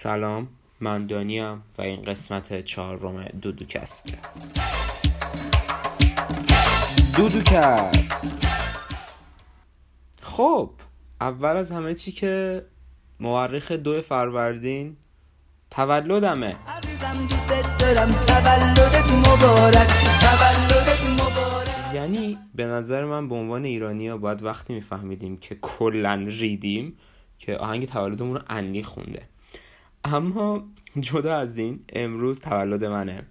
سلام من دانیم و این قسمت چهارم دودوکست. دودوکست. خب اول از همه چی که مورخ دو فروردین تولدمه. یعنی به نظر من به عنوان ایرانی ها باید وقتی میفهمیدیم که کلا ریدیم که آهنگ تولدمون رو اندی خونده اما جدا از این امروز تولد منه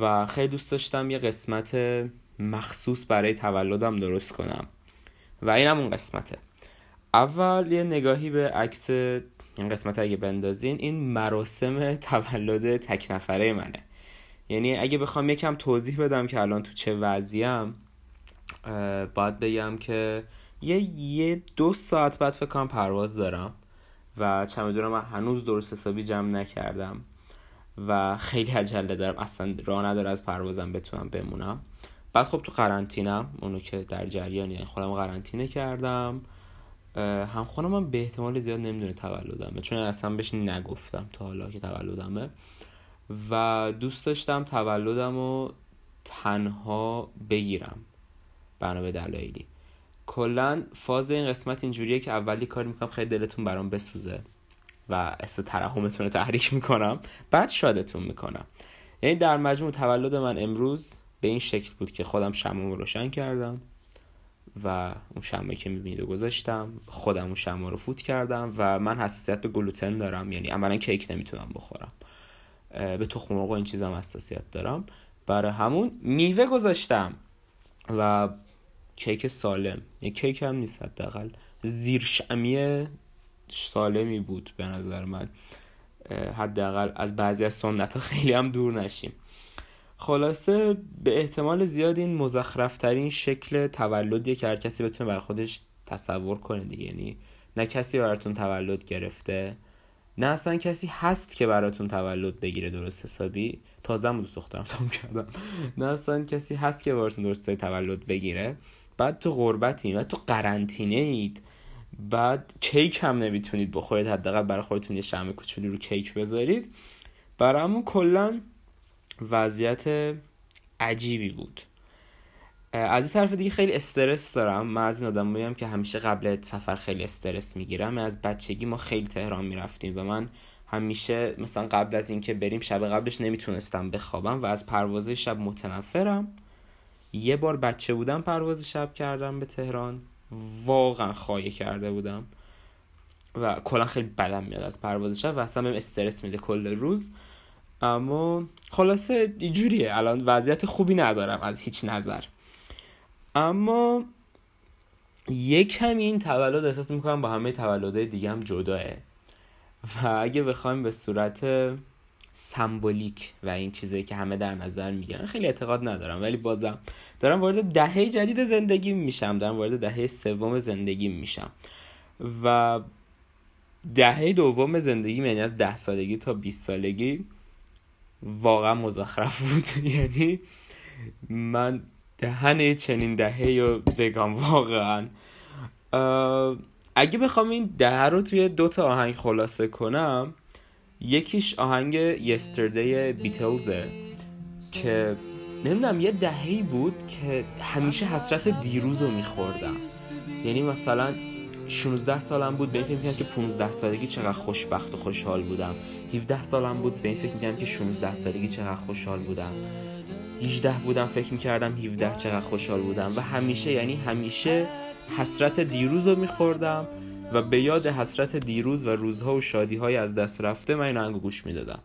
و خیلی دوست داشتم یه قسمت مخصوص برای تولدم درست کنم. و این اون قسمته. اول یه نگاهی به عکس این قسمت اگه بندازین این مراسم تولد تک نفره منه. یعنی اگه بخوام یکم توضیح بدم که الان تو چه وضعیم باید بگم که یه, یه دو ساعت بعد فکر پرواز دارم. و چمدونم من هنوز درست حسابی جمع نکردم و خیلی عجله دارم. اصلا راه نداره از پروازم بتونم بمونم. بعد خب تو قرنطینم اونو که در جریان یعنی خودم قرنطینه کردم. هم خودم من به احتمال زیاد نمی‌دونه تولدمه چون اصلا بهش نگفتم تا حالا که تولدمه. و دوست داشتم تولدم رو تنها بگیرم بنا به دلایلی. کلا فاز این قسمت اینجوریه که اولی کار می‌کنم خیلی دلتون برام بسوزه و است ترحمتون رو تحریک می‌کنم. بعد شادتون می‌کنم. یعنی در مجموع تولد من امروز به این شکل بود که خودم شمع رو روشن کردم و اون شمعی که می‌بینید رو گذاشتم خودم اون شمع رو فوت کردم و من حساسیت به گلوتن دارم. یعنی عملا کیک نمی‌تونم بخورم. به تخم مرغ و این چیزام حساسیت دارم. برای همون میوه گذاشتم و کیک سالم. یه کیک هم نیست حداقل. زیر شمی سالمی بود به نظر من. حداقل از بعضی از سنت ها خیلی هم دور نشیم. خلاصه به احتمال زیاد این مزخرفترین شکل تولدیه که هر کسی بتونه بر خودش تصور کنه دیگه. یعنی نه کسی براتون تولد گرفته نه اصلا کسی هست که براتون تولد بگیره درست حسابی. تازه هم دوست دخترم تام کردم. نه اصلا کسی هست که براتون درست تولد بگیره. بعد تو غربتین و تو قرنطینه اید بعد کیک هم نمی‌تونید بخورید حداقل برای خودتون یه شمع کوچولی رو کیک بذارید. برامون کلا وضعیت عجیبی بود. از این طرف دیگه خیلی استرس دارم. من از این آدم که همیشه قبل سفر خیلی استرس می‌گیرم. از بچگی ما خیلی تهران می‌رفتیم و من همیشه مثلا قبل از اینکه بریم شب قبلش نمی‌تونستم بخوابم و از پروازه شب متنفرم. یه بار بچه بودم پرواز شب کردم به تهران. واقعا خواهی کرده بودم. و کلا خیلی بدم میاد از پرواز شب و اصلا بهم استرس میده کل روز. اما خلاصه اینجوریه. الان وضعیت خوبی ندارم از هیچ نظر. اما یک کمی این تولد احساس می‌کنم با همه تولدهای دیگه هم جداه. و اگه بخوایم به صورت سمبولیک و این چیزایی که همه در نظر می‌گیرن. خیلی اعتقاد ندارم ولی بازم دارم وارد دهه جدید زندگی میشم. دارم وارد دهه سوم زندگی میشم. و دهه دوم زندگی یعنی از ده سالگی تا 20 سالگی واقعا مزخرف بود. یعنی من دهن چنین دهه رو بگم واقعا. اگه بخوام این دهه رو توی دو تا آهنگ خلاصه کنم یکیش آهنگ یستردی بیتلزه که نمی‌دونم یه دههی بود که همیشه حسرت دیروز رو میخوردم. یعنی مثلا 16 سالم بود به این فکر می‌کنم که 15 سالگی چقدر خوشبخت و خوشحال بودم. 17 سالم بود به این فکر می‌کنم که 16 سالگی چقدر خوشحال بودم. 18 بودم فکر می‌کردم 17 چقدر خوشحال بودم. و همیشه یعنی همیشه حسرت دیروز رو میخوردم. و به یاد حسرت دیروز و روزها و شادی های از دست رفته من این آهنگو گوش می‌دادم.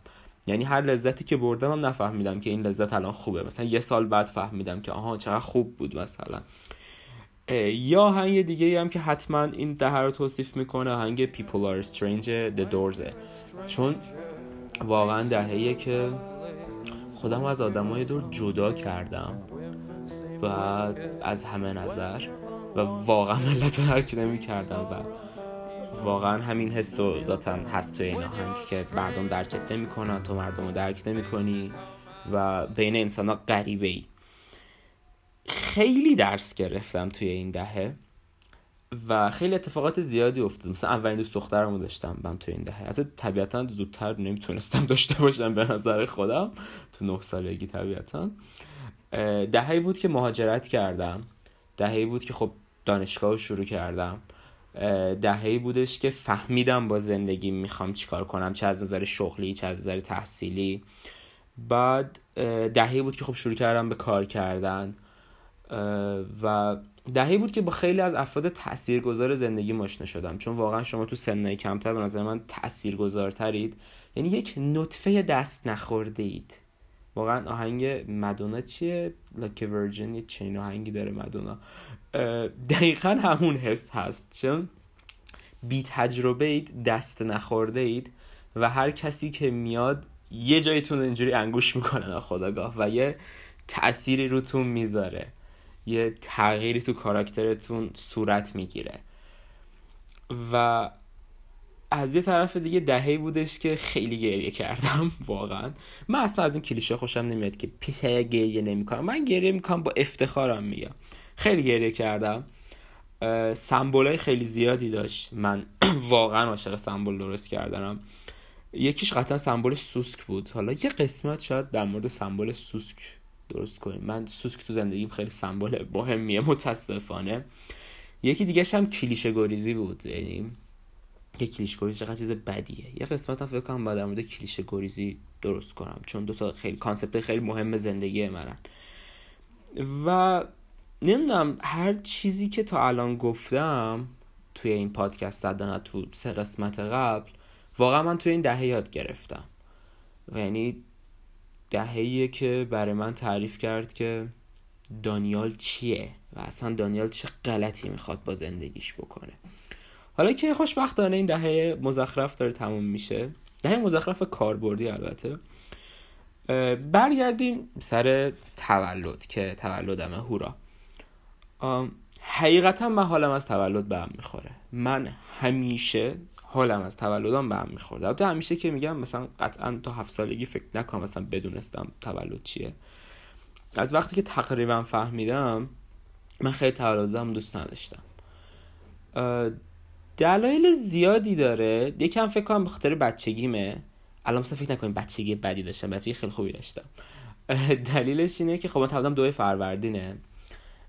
یعنی هر لذتی که بردم هم نفهمیدم که این لذت الان خوبه. مثلا یه سال بعد فهمیدم که آها چقدر خوب بود مثلا. یا آهنگ دیگه هم که حتما این ده رو توصیف می‌کنه آهنگ People Are Strange The Doors. چون واقعا دههیه که خودم از های دور جدا کردم و از همه نظر و واقعا ملت رو درک نمی کردم و واقعا همین حس و ذاتا هست توی این آهنگ که مردم درکت نمی کنن تو مردم رو درک نمی کنی و بین انسان ها غریبه ای خیلی درس گرفتم توی این دهه و خیلی اتفاقات زیادی افتاد. مثلا اولین دوست دخترمو داشتم من تو این دهه. حتی طبیعتا زودتر نمی‌تونستم داشته باشم به نظر خودم. تو نه سالگی طبیعتا. دههی بود که مهاجرت کردم. دههی بود که خب دانشگاه رو شروع کردم. دههی بودش که فهمیدم با زندگی می‌خوام چیکار کنم چه از نظر شغلی چه از نظر تحصیلی. بعد دههی بود که خب شروع کردم به کار کردن. و دههی بود که با خیلی از افراد تاثیرگذار زندگی آشنا شدم. چون واقعا شما تو سنهای کمتر به نظر من تاثیرگذارترید. یعنی یک نطفه دست نخورده اید واقعا آهنگ مدونا چیه؟ لاک ورجن یه چین آهنگی داره مدونا. دقیقا همون حس هست چون بی تجربه اید دست نخورده اید و هر کسی که میاد یه جایتون اینجوری انگوش می‌کنه خداگاه و یه تأثیری روتون می‌ذاره. یه تغییری تو کاراکترتون صورت می‌گیره. و از یه طرف دیگه دههی بودش که خیلی گریه کردم واقعا. من اصلا از این کلیشه خوشم نمیاد که پیسه گریه نمی‌کنم. من گریه می‌کنم با افتخارم میگم. خیلی گریه کردم. سمبولای خیلی زیادی داشت. من واقعا عاشق سمبل درست کردنم. یکیش قطعا سمبل سوسک بود. حالا یه قسمت شاید در مورد سمبل سوسک درست کنیم. من سوسک تو زندگیم خیلی سمبل مهمیه متاسفانه. یکی دیگه هم کلیشه گریزی بود. یعنی یه کلیشه گریزی چقدر چیز بدیه. یه قسمت هم فکر کنم بعد در مورد کلیشه گریزی درست کنم. چون دو تا خیلی کانسپت خیلی مهم زندگی منن. و نمی‌دونم هر چیزی که تا الان گفتم توی این پادکست دادن تو سه قسمت قبل واقعا من توی این دهه یاد گرفتم. و یعنی دههیه که برای من تعریف کرد که دانیال چیه و اصلا دانیال چه غلطی می‌خواد با زندگیش بکنه. حالا که خوشبختانه این دهه مزخرف داره تموم میشه. دهه مزخرف کاربردی البته. برگردیم سر تولد که تولدمه هورا. حقیقتا من حالم از تولد به هم می‌خوره. من همیشه حالم از تولدم به هم می‌خورد البته همیشه که میگم مثلا قطعا تا هفت سالگی فکر نکنم مثلا بدونستم تولد چیه. از وقتی که تقریبا فهمیدم من خیلی تولدم دوست نداشتم. دلایل زیادی داره. یکم فکر کنم به خاطر بچگیمه. الان مثلا فکر نکنیم بچگی بدی داشتم بچگی خیلی خوبی داشتم. دلیلش اینه که خب من تولدم دوی فروردینه.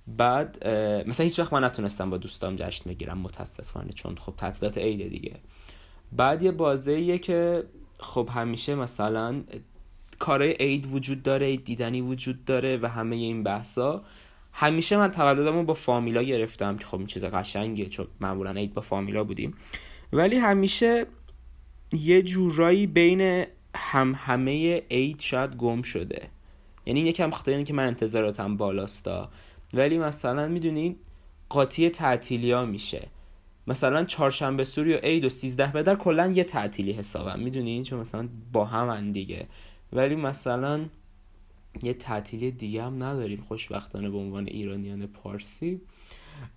بعد مثلا هیچ وقت من نتونستم با دوستام جشن بگیرم متاسفانه چون خب تعطیلات عید دیگه. بعد یه بازه که خب همیشه مثلا کارهای عید وجود داره دیدنی وجود داره و همه این بحثا. همیشه من تولدمو با فامیلا گرفتم که خب این چیز قشنگه چون معمولا عید با فامیلا بودیم. ولی همیشه یه جورایی بین هم همه عید شاید گم شده. یعنی یکم خاطر اینه که من انتظاراتم بالاستا ولی مثلا می‌دونید قاطی تعطیلی ها میشه. مثلا چهارشنبه سوری و عید و سیزده بدر کلا یه تعطیلی حسابم. می‌دونین چون مثلا با هم دیگه. ولی مثلا یه تعطیلی دیگه هم نداریم. خوشبختانه به عنوان ایرانیان پارسی.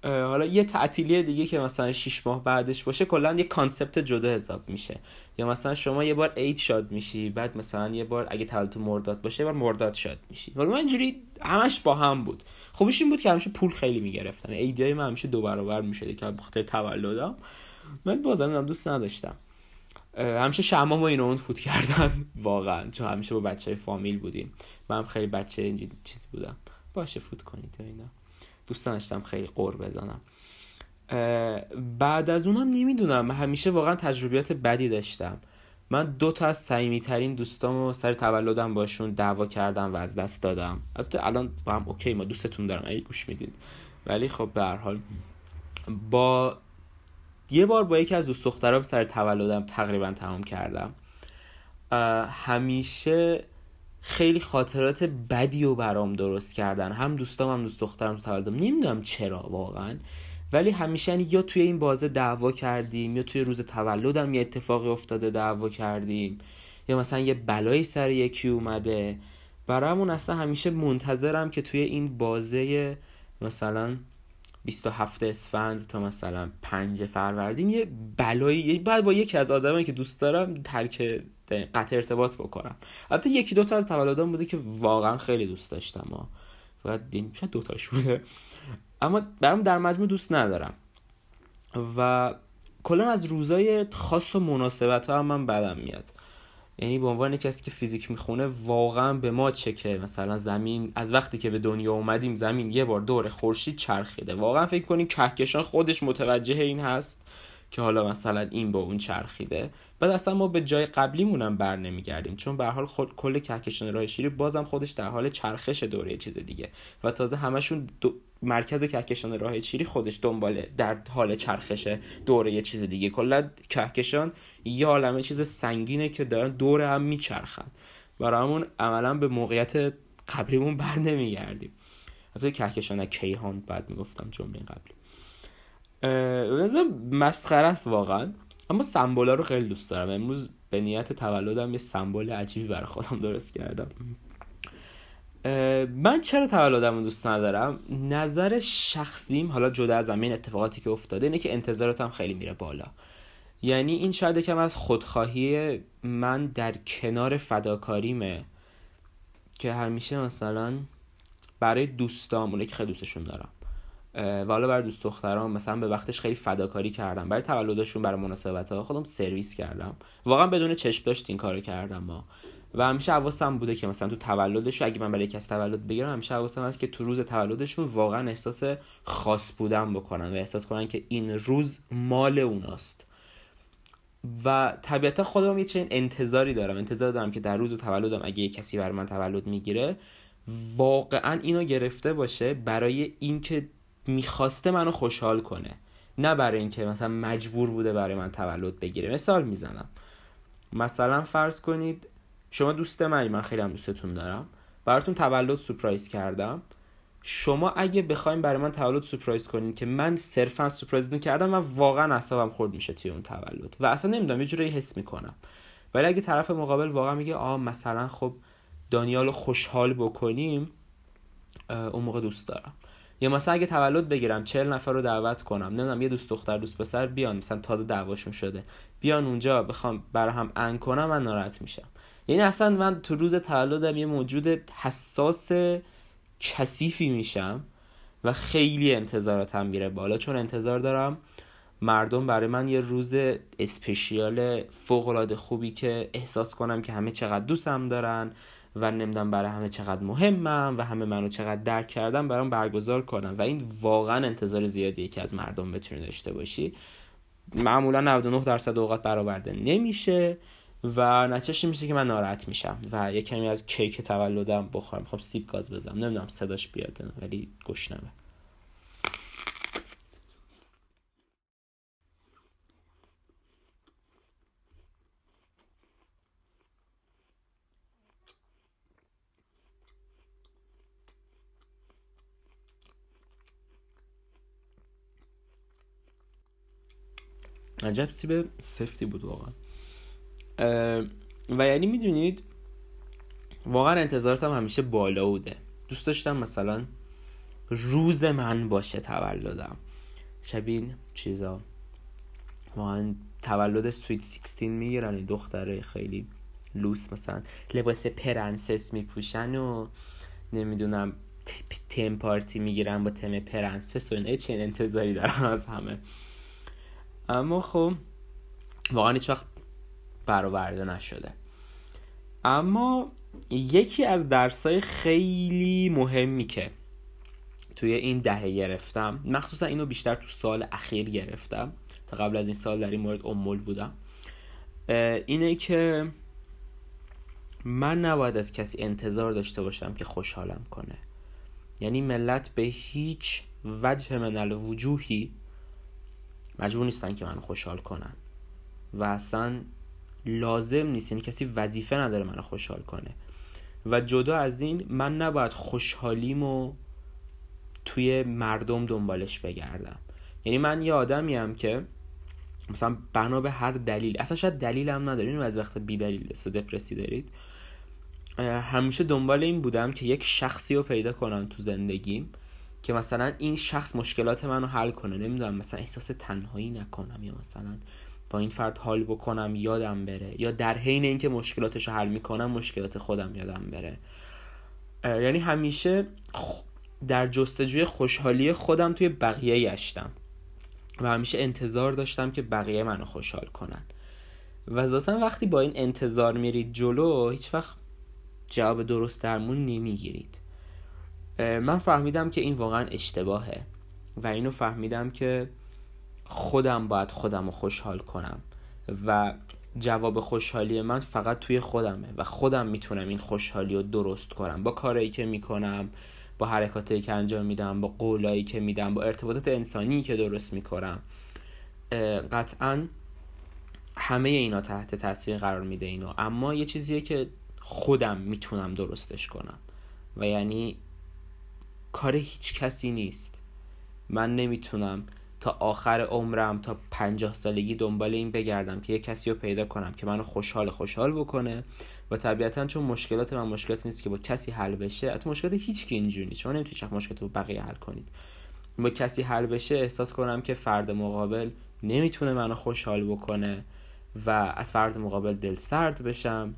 حالا یه تعطیلی دیگه که مثلا 6 ماه بعدش باشه کلا یه کانسپت جدا حساب میشه. یا مثلا شما یه بار عید شاد میشی بعد مثلا یه بار اگه تولد مرداد باشه یه بار مرداد شاد میشی. حالا من اینجوری همش با هم بود. خوبش این بود که همیشه پول خیلی می‌گرفتن. ایدیای من همیشه دو برابر می‌شده که بخاطر تولدم من بازم دوست نداشتم. همیشه شما ما اینو اون فوت کردن. واقعا چون همیشه با بچه فامیل بودیم. من خیلی بچه اینجوری چیزی بودم. باشه فوت کنید اینا. دوست داشتم خیلی قور بزنم. بعد از اونم نمی‌دونم. همیشه واقعا تجربیات بدی داشتم. من دو تا از صمیمیترین دوستامو سر تولدم باشون دعوا کردم و از دست دادم. البته الان با هم اوکی ما دوستتون دارم. اگه گوش می‌دید. ولی خب به هر حال با یه بار با یکی از دوست دخترام سر تولدم تقریبا تمام کردم. همیشه خیلی خاطرات بدی و برام درست کردن. هم دوستام هم دوست دخترم تو تولدم نمی‌دونم چرا واقعا. ولی همیشه یعنی یا توی این بازه دعوا کردیم یا توی روز تولدم یه اتفاقی افتاده دعوا کردیم. یا مثلا یه بلایی سر یکی اومده. برامون اصلا همیشه منتظرم که توی این بازه مثلا 27 اسفند تا مثلا 5 فروردین یه بلایی بعد با یکی از آدمایی که دوست دارم ترک قطع ارتباط بکنم. البته یکی دوتا از تولدام بوده که واقعا خیلی دوست داشتم و دین شاید دوتاش بوده. اما برام در مجموع دوست ندارم. و کلا از روزای خاص و مناسبت ها هم من بدم میاد. یعنی به عنوان کسی که فیزیک می‌خونه واقعا به ما چه مثلا زمین از وقتی که به دنیا اومدیم زمین یه بار دور خورشید چرخیده. واقعا فکر کنیم کهکشان خودش متوجه این هست. که حالا مثلا این با اون چرخیده. بعد اصلا ما به جای قبلیمون هم بر نمیگردیم چون به حال خود کل کهکشان راه شیری بازم خودش در حال چرخش دوره چیز دیگه. و تازه همشون دو... مرکز کهکشان راه شیری خودش دنباله در حال چرخش دوره یه چیز دیگه. کلا کهکشان یه عالمه چیز سنگینه که دارن دور هم میچرخن. برامون عملا به موقعیت قبلیمون بر نمیگردیم. حتی کهکشان کیهان بعد می‌گفتم جمله قبلی. مسخره است واقعا. اما سمبولا رو خیلی دوست دارم. امروز به نیت تولدم یه سمبل عجیبی برای خودم درست کردم. من چرا تولدم رو دوست ندارم؟ نظر شخصیم حالا جدا از این اتفاقاتی که افتاده اینه که انتظاراتم خیلی میره بالا. یعنی این شاید کم از خودخواهی من در کنار فداکاریمه که همیشه مثلا برای دوستام اونه که خیلی دوستشون دارم. و حالا برای دوست دخترام مثلا به وقتش خیلی فداکاری کردم. برای تولدشون برای مناسبت ها خودم سرویس کردم. واقعا بدون چشم داشت این کارو کردم ما و همیشه حواسم بوده که مثلا تو تولدش اگه من برای کسی تولد بگیرم همیشه حواسم هست که تو روز تولدشون واقعا احساس خاص بودن بکنن و احساس کنن که این روز مال اوناست. و طبیعتا خودم یه چنین انتظاری دارم. انتظار دارم که در روز تولدم اگه یه کسی برای من تولد می‌گیره واقعا اینو گرفته باشه برای اینکه می‌خواسته منو خوشحال کنه. نه برای اینکه مثلا مجبور بوده برای من تولد بگیره. مثال می‌زنم. مثلا فرض کنید شما دوست منی من خیلی هم دوستتون دارم. براتون تولد surprise کردم. شما اگه بخوایم برای من تولد surprise کنین که من صرفا surprise تون کردم من واقعا اعصابم خورد میشه توی اون تولد. و اصلا نمی‌دونم یه جوری حس می‌کنم. ولی اگه طرف مقابل واقعا میگه آ مثلا خب دانیال خوشحال بکنیم اون موقع دوست دارم. یا مثلا اگه تولد بگیرم چهل نفر رو دعوت کنم نمی‌دونم یه دوست دختر دوست پسر بیان مثلا تازه دعواشون شده بیان اونجا بخوام برای هم ان کنم من ناراحت میشم. یعنی اصلا من تو روز تولدم یه موجود حساس کثیفی میشم و خیلی انتظاراتم میره بالا. چون انتظار دارم مردم برای من یه روز اسپشیال فوق خوبی که احساس کنم که همه چقدر دوستم دارن و نمی‌دونم برای همه چقدر مهمم و همه منو چقدر درک کردم برام برگزار کنم و این واقعا انتظار زیادیه که از مردم بتونی داشته باشی. معمولا 99 درصد اوقات برآورده نمیشه و نتیجهش میشه که من ناراحت میشم و یه کمی از کیک تولدم بخورم. خب سیب گاز بزنم. نمی‌دونم صداش بیاد ولی گشنمه. عجب سیب سفتی بود واقعا. و یعنی می‌دونید واقعا انتظاراتم همیشه بالا بوده. دوست داشتم مثلا روز من باشه تولدم. شبین چیزا. واقعا تولد sweet 16 می‌گیرن دختره خیلی لوس مثلا. لباس پرنسس میپوشن و نمی‌دونم theme party می‌گیرن با تم پرنسس و اینه چه انتظاری دارم از همه. اما خب واقعا هیچ وقت برآورده نشده. اما یکی از درسای خیلی مهمی که توی این دهه گرفتم مخصوصا اینو بیشتر تو سال اخیر گرفتم تا قبل از این سال در این مورد امول بودم اینه که من نباید از کسی انتظار داشته باشم که خوشحالم کنه. یعنی ملت به هیچ وجه من الوجوهی مجبور نیستن که من خوشحال کنن. و اصلا لازم نیست یعنی کسی وظیفه نداره منو خوشحال کنه. و جدا از این من نباید خوشحالیمو توی مردم دنبالش بگردم. یعنی من یه آدمی هم که مثلا بنا به هر دلیل اصلا شاید دلیل هم نداریم از وقت بی دلیل است دپرسی دارید. همیشه دنبال این بودم که یک شخصی رو پیدا کنم تو زندگیم. که مثلا این شخص مشکلات منو حل کنه. نمی‌دونم مثلا احساس تنهایی نکنم یا مثلا با این فرد حال بکنم یادم بره. یا در حین اینکه مشکلاتش رو حل می‌کنم مشکلات خودم یادم بره. یعنی همیشه در جستجوی خوشحالی خودم توی بقیه گشتم. و همیشه انتظار داشتم که بقیه منو خوشحال کنن. و ذاتا وقتی با این انتظار میرید جلو هیچ وقت جواب درست درمون نمی‌گیرید. من فهمیدم که این واقعا اشتباهه و اینو فهمیدم که خودم باید خودم رو خوشحال کنم و جواب خوشحالی من فقط توی خودمه و خودم می‌تونم این خوشحالی رو درست کنم. با کارایی که می‌کنم با حرکاتی که انجام میدم با قولایی که میدم با ارتباطات انسانی که درست می‌کنم قطعا همه اینا تحت تاثیر قرار میده اینو. اما یه چیزیه که خودم می‌تونم درستش کنم و یعنی کار هیچ کسی نیست. من نمی‌تونم تا آخر عمرم تا پنجاه سالگی دنبال این بگردم که یه کسی رو پیدا کنم که منو خوشحال خوشحال بکنه و طبیعتا چون مشکلات من مشکلات نیست که با کسی حل بشه حتی مشکلات هیچ کی اینجوری شما نمی‌تونید چند مشکلات رو بقیه حل کنید. با کسی حل بشه احساس کنم که فرد مقابل نمی‌تونه منو خوشحال بکنه و از فرد مقابل دل سرد بشم.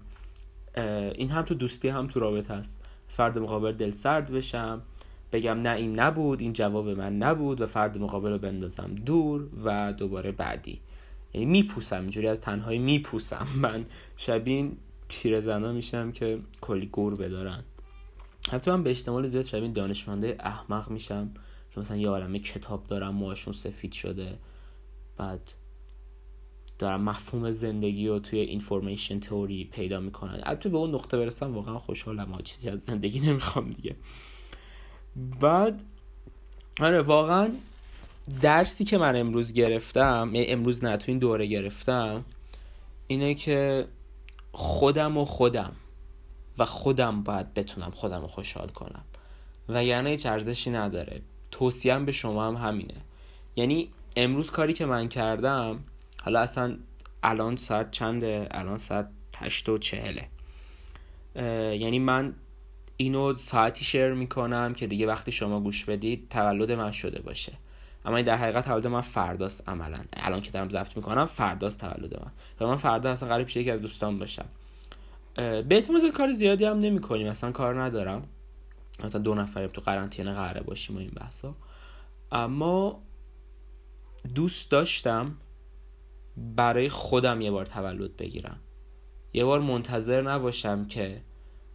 این هم تو دوستی هم تو رابطه هست از فرد مقابل دل سرد بشم. بگم نه این نبود این جواب من نبود و فرد مقابل رو بندازم دور و دوباره بعدی. یعنی میپوسم اینجوری از تنهایی میپوسم. من شبین پیرزنا میشم که کلی گور بدارن. حتی من به احتمال زیاد شبین دانشمنده احمق میشم. که مثلا یه عالمه کتاب دارم موهاشون سفید شده. بعد دارم مفهوم زندگی رو توی اینفورمیشن تئوری پیدا می‌کنن البته به اون نقطه برسم واقعا خوشحالم. چیزی از زندگی نمی‌خوام دیگه. بعد آره واقعا درسی که من امروز گرفتم امروز نه تو این دوره گرفتم اینه که خودم و خودم و خودم باید بتونم خودم رو خوشحال کنم. و یعنی هیچ ارزشی نداره. توصیم به شما هم همینه. یعنی امروز کاری که من کردم حالا اصلا الان ساعت چنده؟ الان ساعت هشت و چهله. یعنی من اینو ساعتی شیر می‌کنم که دیگه وقتی شما گوش بدید تولد من شده باشه. اما این در حقیقت تولد من فرداست عملا. الان که دارم ضبط می‌کنم فرداست تولد من. و من فردا اصلا پیش یکی از دوستان باشم. به اعتماد کار زیادی هم نمی کنیم اصلا کار ندارم. مثلا دو نفریم تو قرنطینه قراره باشیم و این بحثا. اما دوست داشتم برای خودم یه بار تولد بگیرم. یه بار منتظر نباشم که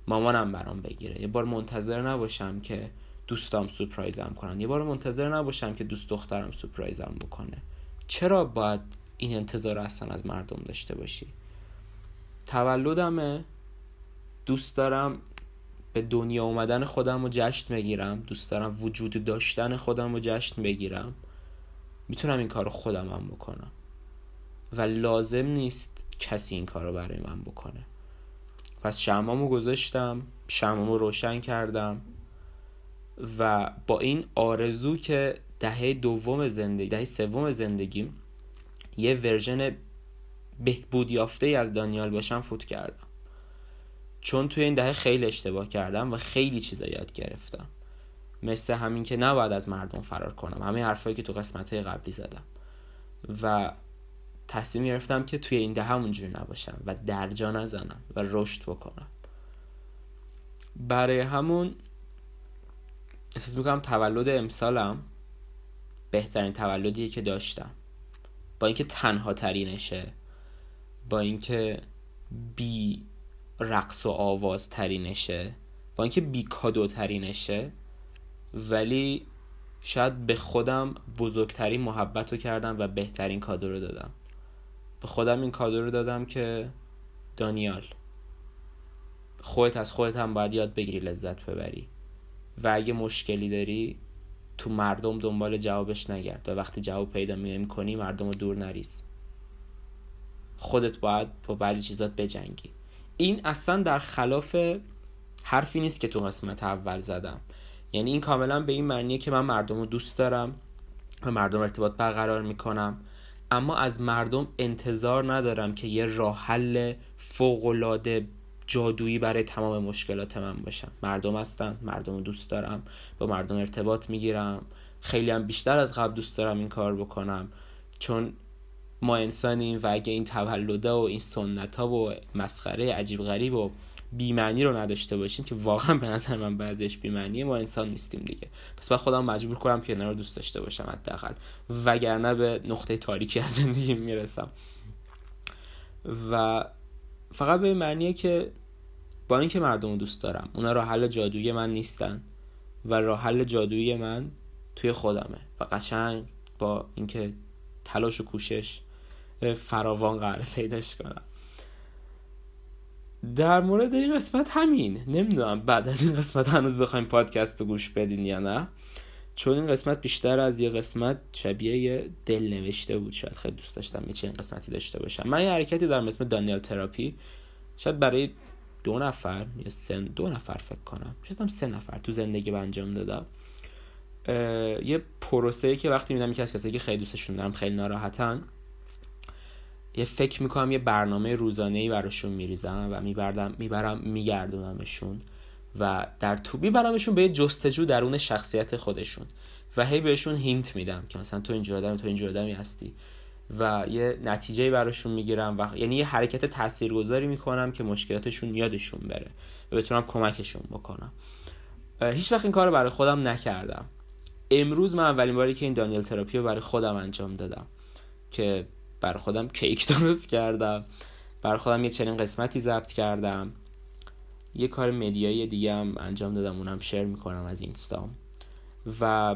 مامانم برام بگیره. یه بار منتظر نباشم که دوستام سپرایزم کنن. یه بار منتظر نباشم که دوست دخترم سپرایزم بکنه. چرا باید این انتظار اصلا از مردم داشته باشی؟ تولدمه. دوست دارم به دنیا اومدن خودم رو جشن بگیرم. دوست دارم وجود داشتن خودم رو جشن بگیرم. می‌تونم این کار رو خودم هم بکنم. و لازم نیست کسی این کار رو برای من بکنه. پس شمامو گذاشتم شمامو روشن کردم و با این آرزو که دهه دوم زندگی دهه سوم زندگیم یه ورژن بهبود یافته از دانیال باشم فوت کردم. چون توی این دهه خیلی اشتباه کردم و خیلی چیزا یاد گرفتم. مثل همین که نباید از مردم فرار کنم. همه حرفایی که تو قسمت قبلی زدم. و تصمیم گرفتم که توی این دهه همونجوری نباشم و درجا نزنم و رشد بکنم. برای همون احساس می‌کنم تولد امسالم بهترین تولدیه که داشتم. با اینکه تنها ترینشه با اینکه بی رقص و آواز ترینشه با اینکه بی کادو ترینشه ولی شاید به خودم بزرگترین محبت رو کردم و بهترین کادو رو دادم. به خودم این کادو رو دادم که دانیال خودت از خودت هم باید یاد بگیری لذت ببری. و اگه مشکلی داری تو مردم دنبال جوابش نگرد. و وقتی جواب پیدا می کنی مردم رو دور نریز. خودت باید با بعضی چیزات بجنگی. این اصلا در خلاف حرفی نیست که تو قسمت اول زدم. یعنی این کاملا به این معنیه که من مردم رو دوست دارم و مردم ارتباط برقرار می‌کنم اما از مردم انتظار ندارم که یه راه حل فوقالعاده جادویی برای تمام مشکلات من باشم مردم هستن مردم دوست دارم با مردم ارتباط می‌گیرم. خیلی هم بیشتر از قبل دوست دارم این کار بکنم. چون ما انسانیم و اگه این تولده و این سنت ها و مسخره عجیب غریب و بیمعنی رو نداشته باشیم که واقعا به نظر من بعضیش بیمعنیه ما انسان نیستیم دیگه. پس باید خودم مجبور کنم که رو دوست داشته باشم حداقل. وگرنه به نقطه تاریکی از زندگی می‌رسم. و فقط به معنیه که با اینکه مردم رو دوست دارم اونا راه حل جادویی من نیستن و راه حل جادویی من توی خودمه و قشنگ با اینکه تلاش و کوشش فراوان قرار پیداش کنم. در مورد این قسمت همین. نمی‌دونم بعد از این قسمت هنوز بخوایم پادکست رو گوش بدین یا نه. چون این قسمت بیشتر از یه قسمت شبیه یه دل نوشته بود. شاید خیلی دوست داشتم یه چنین قسمتی داشته باشم. من یه حرکتی دارم اسم دانیال تراپی. شاید برای دو نفر یا سه دو نفر فکر کنم. شاید هم سه نفر تو زندگی به انجام دادم. یه پروسه که وقتی میدم یکی از کسایی که خیلی دوستشون دارم خیلی ناراحتن یه فکر می‌کنم یه برنامه روزانه ای براشون میریزم و میبردم می‌برم میگردونمشون و در تو میبرمشون به یه جستجو درون شخصیت خودشون و هی بهشون هینت میدم که مثلا تو اینجور آدمی تو اینجور آدمی هستی و یه نتیجه براشون می‌گیرم و یعنی یه حرکت تاثیرگذاری می‌کنم که مشکلاتشون یادشون بره و بتونم کمکشون بکنم. هیچ وقت این کار برای خودم نکردم. امروز من اولین باری که این دانیل تراپی رو برای خودم انجام دادم که برای خودم کیک درست کردم. برای خودم یه چنین قسمتی ضبط کردم. یه کار مدیایی دیگه هم انجام دادم اونم شیر می‌کنم از اینستام و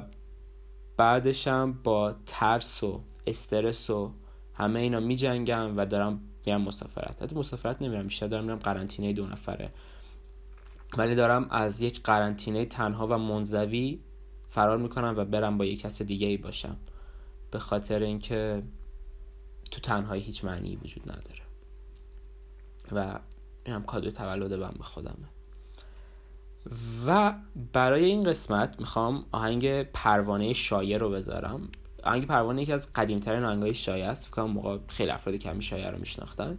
بعدشم با ترس و استرس و همه اینا می جنگم و دارم میرم مسافرت. حتی مسافرت نمیرم بیشتر دارم میرم قرنطینه دو نفره. ولی دارم از یک قرنطینه تنها و منزوی فرار می‌کنم و برم با یک کس دیگه ای باشم. به خاطر اینکه تو تنهایی هیچ معنی وجود نداره. و این هم کادوی تولد من به خودمه. و برای این قسمت می‌خوام آهنگ پروانه شایع رو بذارم. آهنگ پروانه یکی از قدیمترین آهنگای شایع است. فکر موقع خیلی افرادی کمی شایع رو میشناختن.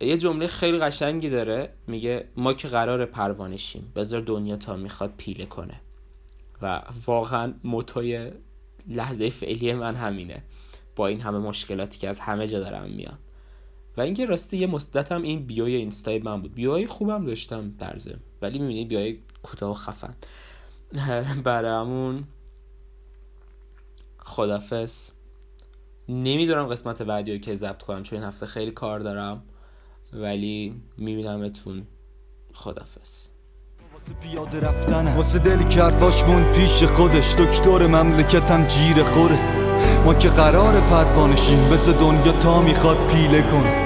یه جمله خیلی قشنگی داره. میگه ما که قرار پروانه شیم. بذار دنیا تا می‌خواد پیله کنه. و واقعا موتوی لحظه فعلی من همینه. با این همه مشکلاتی که از همه جا دارم میاد. و اینکه راستی یه مدت هم این بیوی اینستای من بود. بیوی خوبم داشتم درزه ولی می‌بینید بیوی کوتاه و خفن. برامون خدافس نمی‌دونم قسمت بعدی رو که ضبط کنم چون این هفته خیلی کار دارم. ولی میبینمتون خدافس واسه پیاده رفتنه. واسه دلی کرفاش پیش خودش. دکتر مملکتم جیر خوره. ما که قرار پروانشیم مثل دنیا تا می‌خواد پیله کنه.